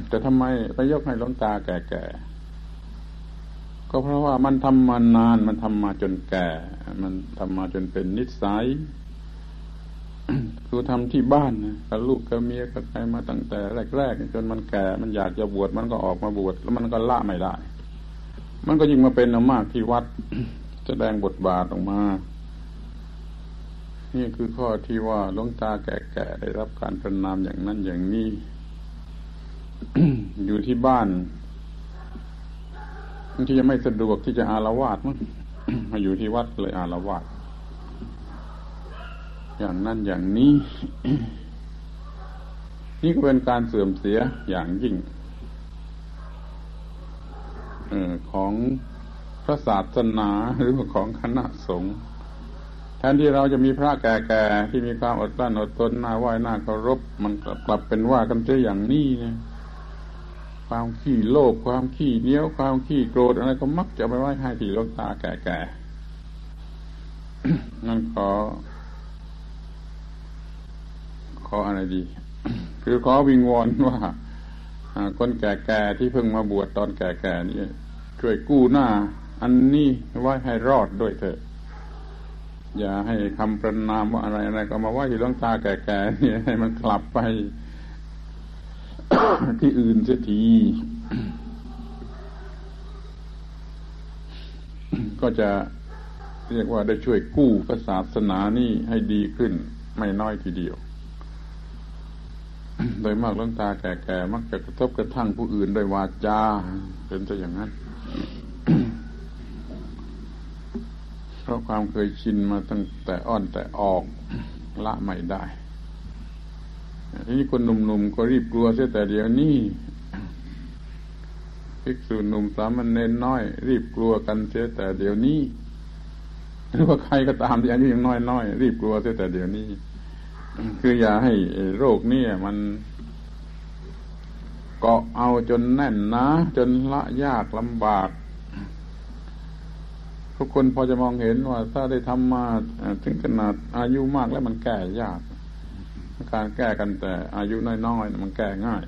แต่ทำไมไปยกให้ล้นตาแก่ๆ ก็เพราะว่ามันทำมานาน มันทำมาจนแก่ มันทำมาจนเป็นนิสัยครูทำที่บ้านนะกับลูกกับเมียกับใครมาตั้งแต่แรกๆจนมันแก่ มันอยากจะบวชมันก็ออกมาบวชแล้วมันก็ละไม่ได้ มันก็ยิ่งมาเป็นมากที่วัดแสดงบทบาทออกมา นี่คือข้อที่ว่าหลวงตาแก่ๆได้รับการประนามอย่างนั้นอย่างนี้ อยู่ที่บ้านที่จะไม่สะดวกที่จะอารวาสมั้งมาอยู่ที่วัดเลยอารวาสอย่างนั้นอย่างนี้ นี่ก็เป็นการเสื่อมเสียอย่างยิ่ง ของพระศาสนาหรือของคณะสงฆ์แทนที่เราจะมีพระแก่ๆที่มีความอดกลั้นอดทนหน้าไหว้หน้าเคารพ มันกลับเป็นว่ากันเสียอย่างนี้เนี่ยความขี้โลภความขี้เนี้ยวความขี้โกรธอะไรก็มักจะไปไหว้ให้ที่ลงตาแก่ๆนั่นขอ ขออะไรดี คือขอวิงวอนว่า คนแก่ๆที่เพิ่งมาบวชตอนแก่ๆนี่ช่วยกู้หน้า อันนี้ไว้ให้รอดด้วยเถอะ อย่าให้คำประนามว่าอะไรอะไรก็มาว่าที่ลงตาแก่ๆนี่ให้มันกลับไปที่อื่นเสียทีก็จะเรียกว่าได้ช่วยกู้ศาสนานี่ให้ดีขึ้น ไม่น้อยทีเดียว โดยมากล้งตาแก่ๆมักจะกระทบกระทั่งผู้อื่นโดยวาจาเป็นจะอย่างนั้นเพราะความเคยชินมาตั้งแต่อ่อนแต่ออกละไม่ได้ทีนี้คนหนุ่มๆก็รีบกลัวเสียแต่เดี๋ยวนี้ภิกษุหนุ่มสามัญเนนน้อย รีบกลัวกันเสียแต่เดี๋ยวนี้หรือว่าใครก็ตามที่อายุยังน้อยๆรีบกลัวเสียแต่เดี๋ยวนี้ คืออย่าให้โรคนี่มันเกาะเอาจนแน่นนะ จนละยากลำบาก ทุกคนพอจะมองเห็นว่า ถ้าได้ทำมาถึงขนาดอายุมากแล้วมันแก้ยาก การแก้กันแต่อายุน้อยๆมันแก้ง่าย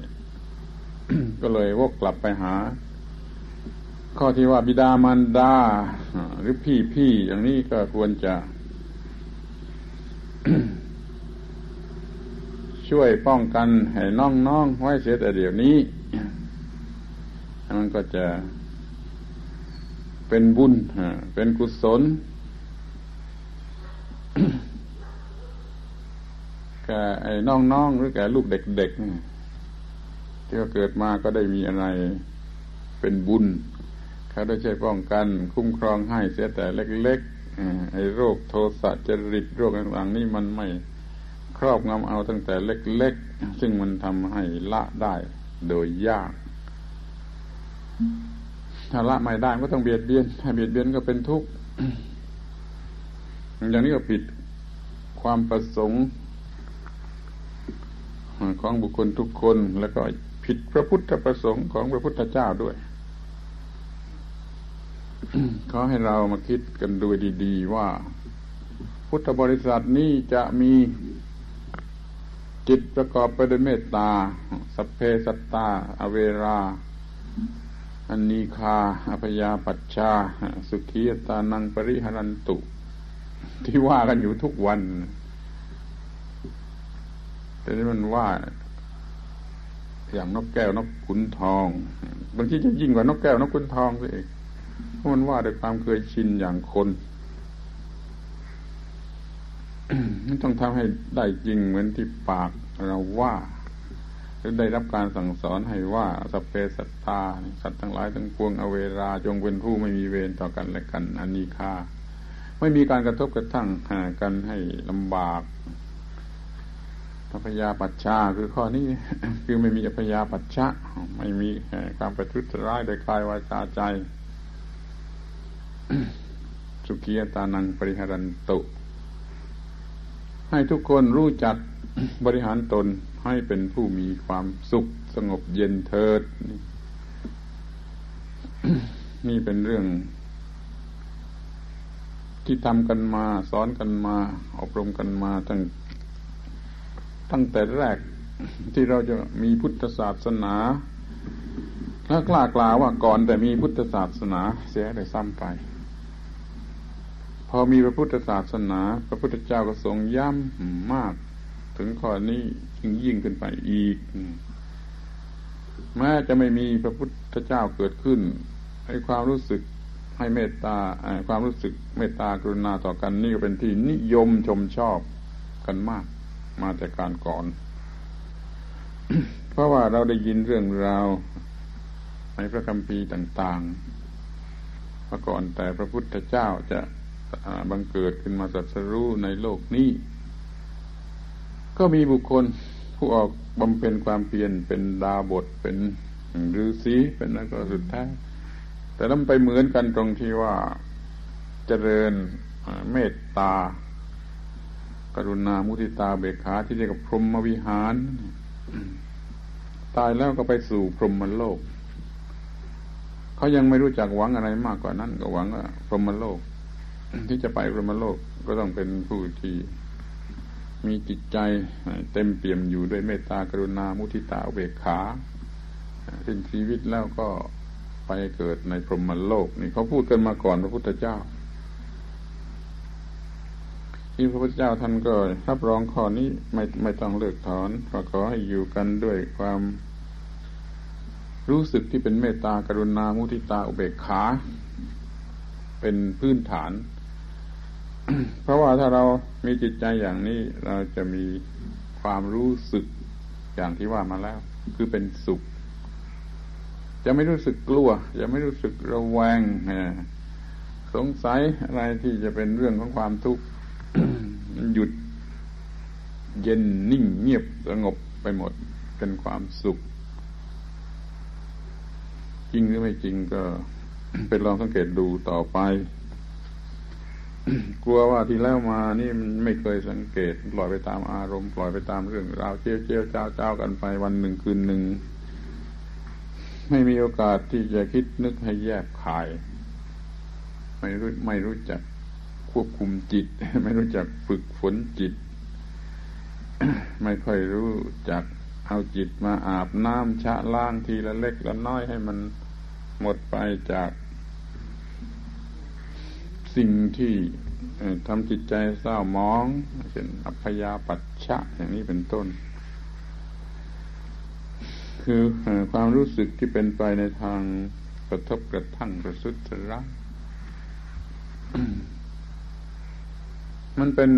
ก็เลยวกกลับไปหา ข้อที่ว่าบิดามารดา หรือพี่พี่อย่างนี้ก็ควรจะ ช่วยป้องกันให้น้องๆไว้เสียแต่เดี๋ยวนี้มันก็จะเป็นบุญเป็นกุศลแก่ไอ้น้องๆหรือแก่ลูกเด็กๆที่เกิดมาก็ได้มีอะไรเป็นบุญ เขาได้ใช้ป้องกัน คุ้มครองให้เสียแต่เล็กๆไอ้โรคโทสะจริตโรคต่างๆนี่มันไม่ ครอบงำเอาตั้งแต่เล็ก ๆ ซึ่งมันทำให้ละได้โดยยาก ถ้าละไม่ได้ก็ต้องเบียดเบียน ถ้าเบียดเบียนก็เป็นทุกข์อย่างนี้ก็ผิดความประสงค์ ของบุคคลทุกคนแล้วก็ผิดพระพุทธประสงค์ของพระพุทธเจ้าด้วยขอให้เรามาคิดกันดูดี ๆ ว่า พุทธบริษัทนี้จะมี จิตประกอบไปด้วยเมตตา สัพเพสัตตา อเวราอันนีคาอภยาปัชชา สุขีตานังปริหรันตุ ที่ว่ากันอยู่ทุกวัน แต่นี้มันว่า อย่างนกแก้วนกขุนทอง บางทีจะยิ่งกว่านกแก้วนกขุนทองซะอีกเพราะมันว่าด้วยความเคยชินอย่างคน มันต้องทำให้ได้จริงเหมือนที่ปากเราว่าหรือได้รับการสั่งสอนให้ว่าสเปสัตตาสัตว์ทั้งหลายทั้งปวงอเวรา จงเป็นผู้ไม่มีเวรต่อกันและกันอันนี้ค่าไม่มีการกระทบกระทั่งกันให้ลำบากอพยาปัชชาคือข้อนี้คือไม่มีอพยาปัชชะไม่มีการประทุษร้ายโดยกายวาจาใจ สุขียตานังปริหารันตุ ให้ทุกคนรู้จักบริหารตนให้เป็นผู้มีความสุขสงบเย็นเถิด นี่เป็นเรื่อง ที่ทำกันมา สอนกันมา อบรมกันมาตั้งตั้งแต่แรกที่เราจะมีพุทธศาสนาแล้วกล้ากล่าวว่าก่อนแต่มีพุทธศาสนาเสียได้ซ้ำไป พอมีพระพุทธศาสนา พระพุทธเจ้าก็ทรงย้ำมาก ถึงข้อนี้ยิ่งยิ่งขึ้นไปอีก แม้จะไม่มีพระพุทธเจ้าเกิดขึ้นให้ความรู้สึกให้เมตตาความรู้สึกเมตตากรุณาต่อกันนี่ก็เป็นที่นิยมชมชอบกันมาก มาแต่การก่อน เพราะว่าเราได้ยินเรื่องราวในพระคัมภีร์ต่างๆมาก่อนแต่พระพุทธเจ้าจะ บังเกิดขึ้นมาตรัสรู้ในโลกนี้ ก็มีบุคคลผู้ออกบำเพ็ญความเพียรเป็นดาบทเป็นฤาษีเป็นนักสุดท้ายแต่นั้นไปเหมือนกันตรงที่ว่าเจริญเมตตา กรุณามุทิตาเบกขาที่เรียกว่าพรหมวิหาร ตายแล้วก็ไปสู่พรหมโลก เขายังไม่รู้จักหวังอะไรมากกว่านั้น ก็หวังว่าพรหมโลก ที่จะไปพรหมโลกก็ต้องเป็นผู้ที่มีจิตใจเต็มเปี่ยมอยู่ด้วยเมตตากรุณามุทิตาเบกขาสิ้นชีวิตแล้วก็ไปเกิดในพรหมโลก นี่เขาพูดกันมาก่อนพระพุทธเจ้า ที่พระพุทธเจ้าท่านก็รับรองข้อนี้ไม่ไม่ต้องเลิกถอนขอขอให้อยู่กันด้วยความรู้สึกที่เป็นเมตตากรุณามุทิตาอุเบกขา เป็นพื้นฐาน เพราะว่าถ้าเรามีจิตใจอย่างนี้ เราจะมีความรู้สึกอย่างที่ว่ามาแล้ว คือเป็นสุข จะไม่รู้สึกกลัว จะไม่รู้สึกระแวงสงสัยอะไรที่จะเป็นเรื่องของความทุกข์หยุด เย็นนิ่งเงียบสงบไปหมดเป็นความสุข จริงหรือไม่จริงก็เป็นลองสังเกตดูต่อไป กลัวว่าที่แล้วมานี่มันไม่เคยสังเกตปล่อยไปตามอารมณ์ปล่อยไปตามเรื่องราวเจียวเจียวเจ้าเจ้ากันไปวันหนึ่งคืนหนึ่ง ไม่มีโอกาสที่จะคิดนึกให้แยกขาย ไม่รู้ไม่รู้จักควบคุมจิต ไม่รู้จักฝึกฝนจิต ไม่ค่อยรู้จักเอาจิตมาอาบน้ำชะล้างทีละเล็กละน้อยให้มันหมดไปจาก สิ่งที่ทำจิตใจเศร้าหมองเช่นอัพยาปัชชะอย่างนี้เป็นต้น คือความรู้สึกที่เป็นไปในทางกระทบกระทั่งกระสุดร้ายมันเป็น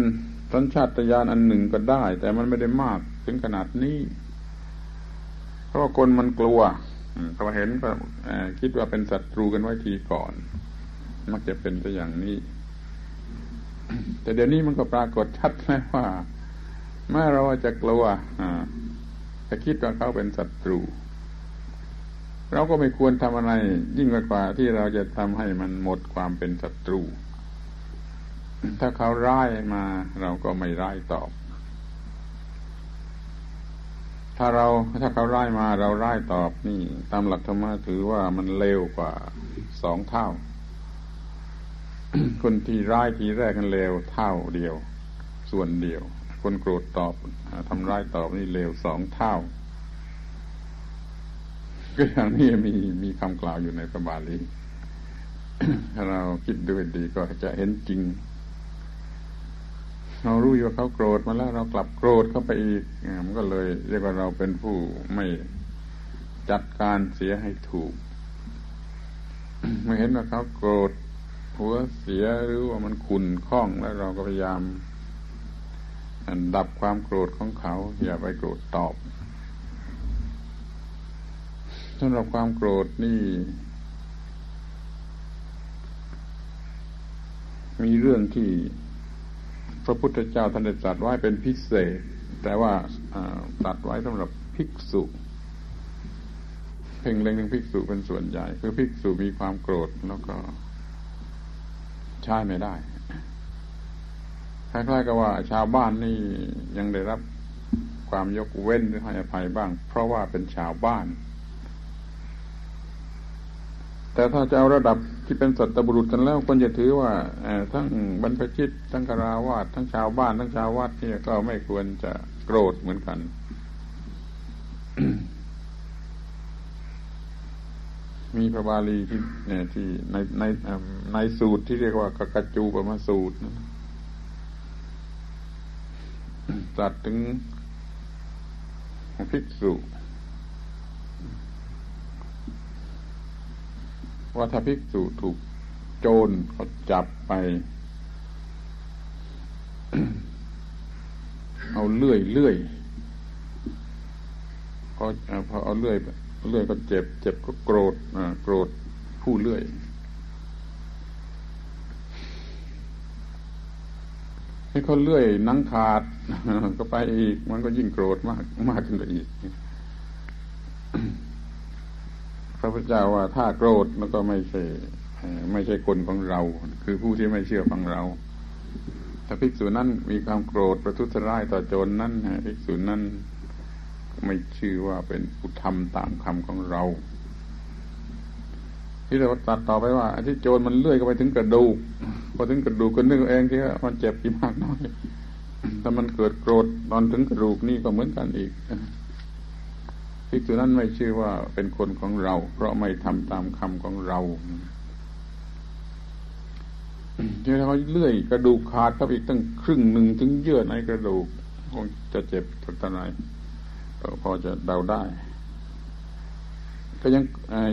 สัญชาตญาณอันหนึ่งก็ได้ แต่มันไม่ได้มากถึงขนาดนี้ เพราะคนมันกลัวเขาเห็นก็คิดว่าเป็นศัตรูกันไว้ทีก่อน มักจะเป็นตัวอย่างนี้ แต่เดี๋ยวนี้มันก็ปรากฏชัดแล้วว่าแม้เราจะกลัวถ้าคิดว่าเขาเป็นศัตรู เราก็ไม่ควรทำอะไร ยิ่งกว่าที่เราจะทำให้มันหมดความเป็นศัตรู ถ้าเขาร้ายมา เราก็ไม่ร้ายตอบ ถ้าเราถ้าเขาร้ายมาเราร้ายตอบนี่ ตามหลักธรรมะถือว่ามันเลวกว่าสองเท่า คนที่ร้ายทีแรกกันเลวเท่าเดียว ส่วนเดียว คนโกรธตอบทำร้ายตอบนี่เลวสองเท่าก็อย่างนี้มีมีคำกล่าวอยู่ในพระบาลีถ้าเราคิดดูดีก็จะเห็นจริง เรารู้อยู่ว่าเขาโกรธมาแล้วเรากลับโกรธเข้าไปอีกมันก็เลย เรียกว่าเราเป็นผู้ไม่จัดการเสียให้ถูก ไม่เห็นว่าเขาโกรธ หัวเสียหรือว่ามันขุนข้องแล้วเราก็พยายามดับความโกรธของเขา อย่าไปโกรธตอบสำหรับความโกรธนี่ มีเรื่องที่พระพุทธเจ้าท่านได้ตรัสไว้เป็นพิเศษ แต่ว่าตรัสไว้สำหรับภิกษุเพ่งเล็งถึงภิกษุเป็นส่วนใหญ่ คือภิกษุมีความโกรธแล้วก็ ใช้ไม่ได้คล้ายๆกับว่า ชาวบ้านนี่ยังได้รับความยกเว้นหรือให้อภัยบ้าง เพราะว่าเป็นชาวบ้าน แต่ถ้าจะเอาระดับที่เป็นสัตบุรุษกันแล้วคนจะถือว่าทั้งบรรพชิตทั้งกราวาสทั้งชาวบ้าน ทั้งชาววัดนี่ก็ไม่ควรจะโกรธเหมือนกัน มีพระบาลีที่เนี่ยที่ในในในสูตรที่เรียกว่ากกจูปมาสูตรนะตรัสถึงภิกษุว่าถ้าภิกษุถูกโจรเขาจับไป เอาเลื่อยเลื่อยพอพอเอาเลื่อย เลื่อยก็เจ็บ เจ็บก็โกรธโกรธผู้เลื่อยให้เขาเลื่อยนังขาดก็ไปอีก มันก็ยิ่งโกรธมากมากขึ้นไปอีกพระพุทธเจ้าว่าถ้าโกรธแล้วก็ไม่ใช่ไม่ใช่คนของเรา คือผู้ที่ไม่เชื่อฟังเราถ้าภิกษุนั้นมีความโกรธประทุษร้ายต่อโจรนนั้นภิกษุนั้น ไม่ชื่อว่าเป็นผู้ทำตามคำของเรา ที่เราตัดต่อไปว่าที่โจรมันเลื่อยก็ไปถึงกระดูกพอถึงกระดูกก็นึกเองที่ว่ามันเจ็บกี่มากน้อยถ้ามันเกิดโกรธตอนถึงกระดูกนี่ก็เหมือนกันอีกภิกษุนั้นไม่ชื่อว่าเป็นคนของเรา เพราะไม่ทำตามคำของเราที่เขาเลื่อยกระดูกขาดเข้าอีกตั้งครึ่งหนึ่งถึงเยื่อในกระดูกคงจะเจ็บทุตนา ยพอจะเดาได้ ก็ยัง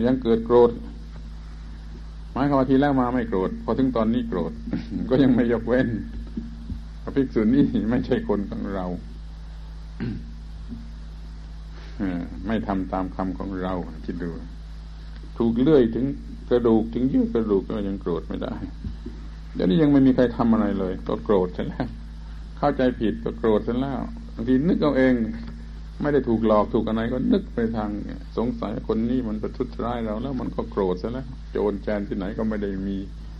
ยังเกิดโกรธหมายความว่าทีแรกมาไม่โกรธพอถึงตอนนี้โกรธ ก็ยังไม่ยกเว้นพระภิกษุนี้ไม่ใช่คนของเราไม่ทำตามคำของเราคิดดู ถูกเลื่อยถึงกระดูกถึงยืดกระดูกก็ยังโกรธไม่ได้เดี๋ยวนี้ยังไม่มีใครทำอะไรเลย ก็โกรธซะแล้ว เข้าใจผิดก็โกรธซะแล้วบางทีนึกเอาเอง ไม่ได้ถูกหลอกถูกอะไรก็นึกไปทางสงสัยคนนี้มันประทุษร้ายเราแล้วมันก็โกรธซะแล้วโจรแจนที่ไหนก็ไม่ได้มี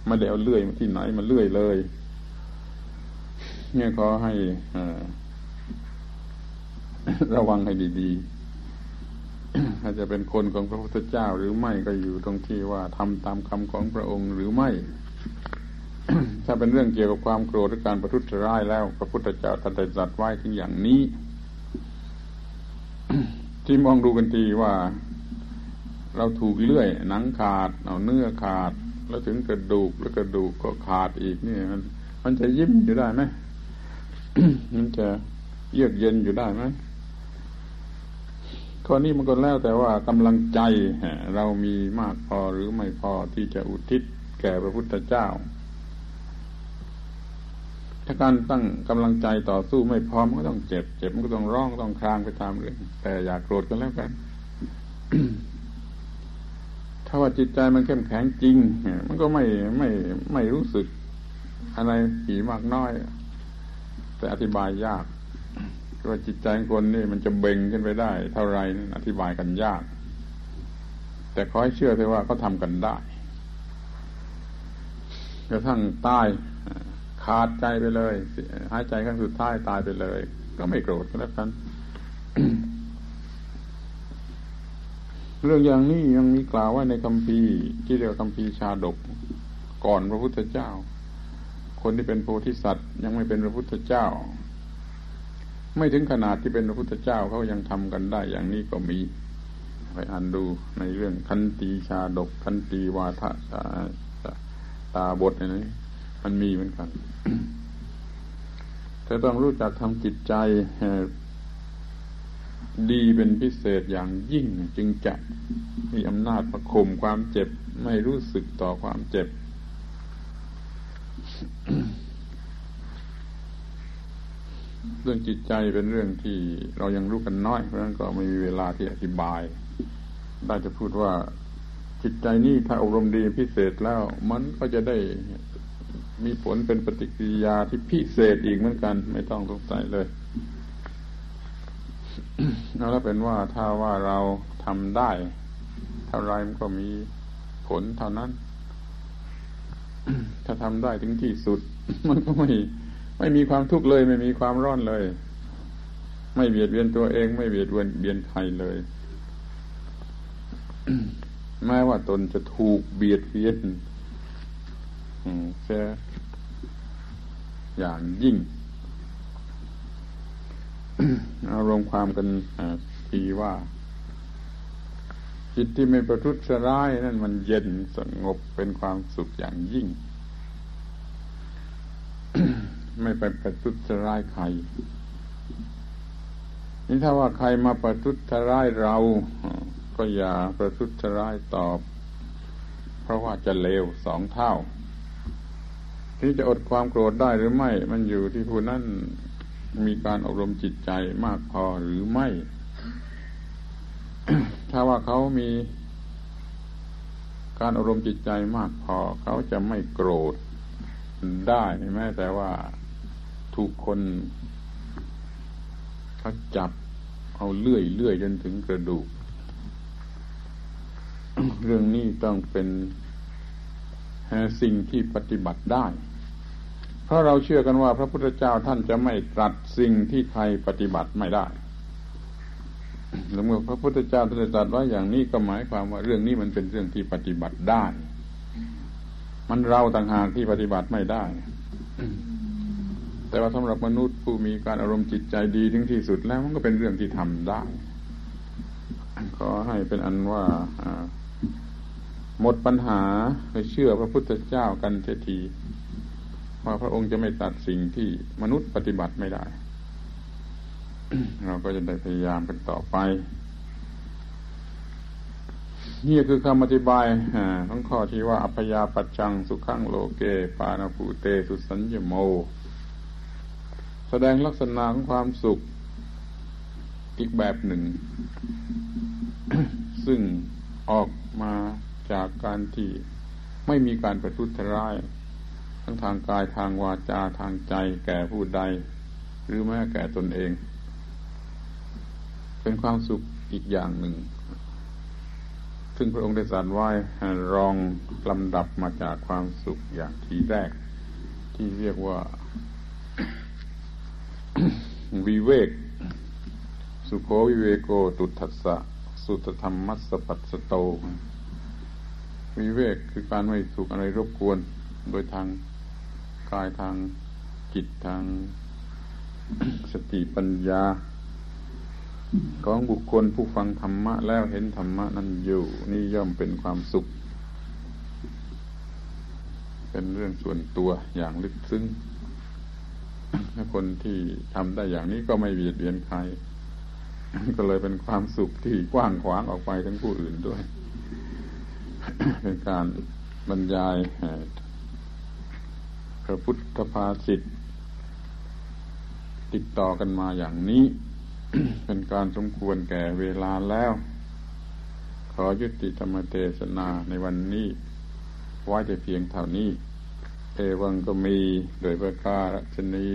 ไม่ได้เอาเลื่อยมาที่ไหนมาเลื่อยเลย เนี่ยขอให้ระวังให้ดีๆถ้าจจะเป็นคนของพระพุทธเจ้าหรือไม่ก็อยู่ตรงที่ว่าทำตามคำของพระองค์หรือไม่ ถ้าเป็นเรื่องเกี่ยวกับความโกรธหรือการประทุษร้ายแล้ว พระพุทธเจ้าท่านได้ตรัสไว้ถึงอย่างนี้ ที่มองดูกันทีว่า เราถูกเลื่อย หนังขาดเอาเนื้อขาด แล้วถึงกระดูกแล้วกระดูกก็ขาดอีกนี่มันมันจะยิ้มอยู่ได้ไหมมันจะเยือกเย็นอยู่ได้ไหมข้อนี้มันก็แล้วแต่ว่ากำลังใจเรามีมากพอหรือไม่พอที่จะอุทิศแก่พระพุทธเจ้า ถ้าการตั้งกำลังใจต่อสู้ไม่พร้อมก็ต้องเจ็บ เจ็บมันก็ต้องร้องต้องคลางไปตามเรื่อง แต่อย่ากโกรธกันแล้วกัน ถ้าว่าจิตใจมันเข้มแข็งจริง มันก็ไม่ไม่ไม่รู้สึกอะไรผีมากน้อย แต่อธิบายยากว่าจิตใจคนนี่มันจะเบ่งขึ้นไปได้ เท่าไรนั่นอธิบายกันยาก แต่ขอให้เชื่อเถอะว่าเขาทากันได้กระทั่งตาย ขาดใจไปเลย หายใจครั้งสุดท้ายตายไปเลย ก็ไม่โกรธก็แล้วกันเรื่องอย่างนี้ยังมีกล่าวไว้ในคำพีที่เรียกคำพีชาดกก่อนพระพุทธเจ้า คนที่เป็นโพธิสัตว์ ยังไม่เป็นพระพุทธเจ้า ไม่ถึงขนาดที่เป็นพระพุทธเจ้าเขายังทำกันได้อย่างนี้ก็มีไปอ่านดูในเรื่องคันตีชาดกคันตีวาทะตาบทนี้ มันมีเหมือนกันแต่ต้องรู้จักทำจิตใจดีเป็นพิเศษอย่างยิ่ง จึงจะมีอำนาจประคมความเจ็บไม่รู้สึกต่อความเจ็บ เรื่องจิตใจเป็นเรื่องที่เรายังรู้กันน้อย เพราะฉะนั้นก็ไม่มีเวลาที่อธิบาย ได้จะพูดว่าจิตใจนี้ถ้าอบรมดีพิเศษแล้ว มันก็จะได้ มีผลเป็นปฏิกิริยาที่พิเศษอีกเหมือนกัน ไม่ต้องสงสัยเลยแล้วเป็นว่าถ้าว่าเราทำได้ เท่าไรมันก็มีผลเท่านั้น ถ้าทำได้ถึงที่สุด มันก็ไม่ไม่มีความทุกข์เลย ไม่มีความร้อนเลย ไม่เบียดเบียนตัวเอง ไม่เบียดเบียนใครเลยแม้ว่าตนจะถูกเบียดเบียนเสีย อย่างยิ่ง เอารวมความกันทีว่า จิตที่ไม่ประทุษร้ายนั่นมันเย็นสงบเป็นความสุขอย่างยิ่ง ไม่ไปประทุษร้ายใครนี่ถ้าว่าใครมาประทุษร้ายเรา ก็อย่าประทุษร้ายตอบ เพราะว่าจะเลวสองเท่า ที่จะอดความโกรธได้หรือไม่ มันอยู่ที่ผู้นั้นมีการอบรมจิตใจมากพอหรือไม่ ถ้าว่าเขามีการอบรมจิตใจมากพอ เขาจะไม่โกรธได้แม้แต่ว่าถูกคนเขาจับเอาเลื่อยเลื่อยจนถึงกระดูก เรื่องนี้ต้องเป็นสิ่งที่ปฏิบัติได้ เพราะเราเชื่อกันว่าพระพุทธเจ้าท่านจะไม่ตรัสสิ่งที่ใครปฏิบัติไม่ได้หรือเมื่อพระพุทธเจ้าท่านตรัสว่าอย่างนี้ก็หมายความว่าเรื่องนี้มันเป็นเรื่องที่ปฏิบัติได้ มันเราต่างหากที่ปฏิบัติไม่ได้ แต่ว่าสำหรับมนุษย์ผู้มีการอารมณ์จิตใจดีถึงที่สุดแล้วมันก็เป็นเรื่องที่ทำได้ ขอให้เป็นอันว่าหมดปัญหาไปเชื่อพระพุทธเจ้ากันเที ว่าพระองค์จะไม่ตัดสิ่งที่มนุษย์ปฏิบัติไม่ได้ เราก็จะได้พยายามกันต่อไป นี่คือคำอธิบายของข้อที่ว่าอัพยาปัจจังสุขังโลเก ปานาภูเตสุสัญญโม แสดงลักษณะของความสุขอีกแบบหนึ่ง ซึ่งออกมาจากการที่ไม่มีการประทุษร้าย ทั้งทางกายทางวาจาทางใจแก่ผู้ใด หรือแม้แก่ตนเอง เป็นความสุขอีกอย่างหนึ่ง ซึ่งพระองค์ได้สอนไว้รองลำดับมาจากความสุขอย่างทีแรก ที่เรียกว่าวิเวก สุโควิเวโกตุทัสสะ สุตธรรมมัสปัสโต วิเวกคือการไม่ถูกอะไรรบกวนโดยทาง กายทางจิตทางสติปัญญา ของบุคคลผู้ฟังธรรมะแล้วเห็นธรรมะนั้นอยู่ นี่ย่อมเป็นความสุข เป็นเรื่องส่วนตัวอย่างลึกซึ้งถ้าคนที่ทำได้อย่างนี้ก็ไม่เบียดเบียนใคร ก็เลยเป็นความสุขที่กว้างขวางออกไปทั้งผู้อื่นด้วย เป็นการบรรยาย พระพุทธภาษิตติดต่อกันมาอย่างนี้ เป็นการสมควรแก่เวลาแล้ว ขอยุติธรรมเทศนาในวันนี้ไว้แต่เพียงเท่านี้ เอวังก็มีโดยประการชนี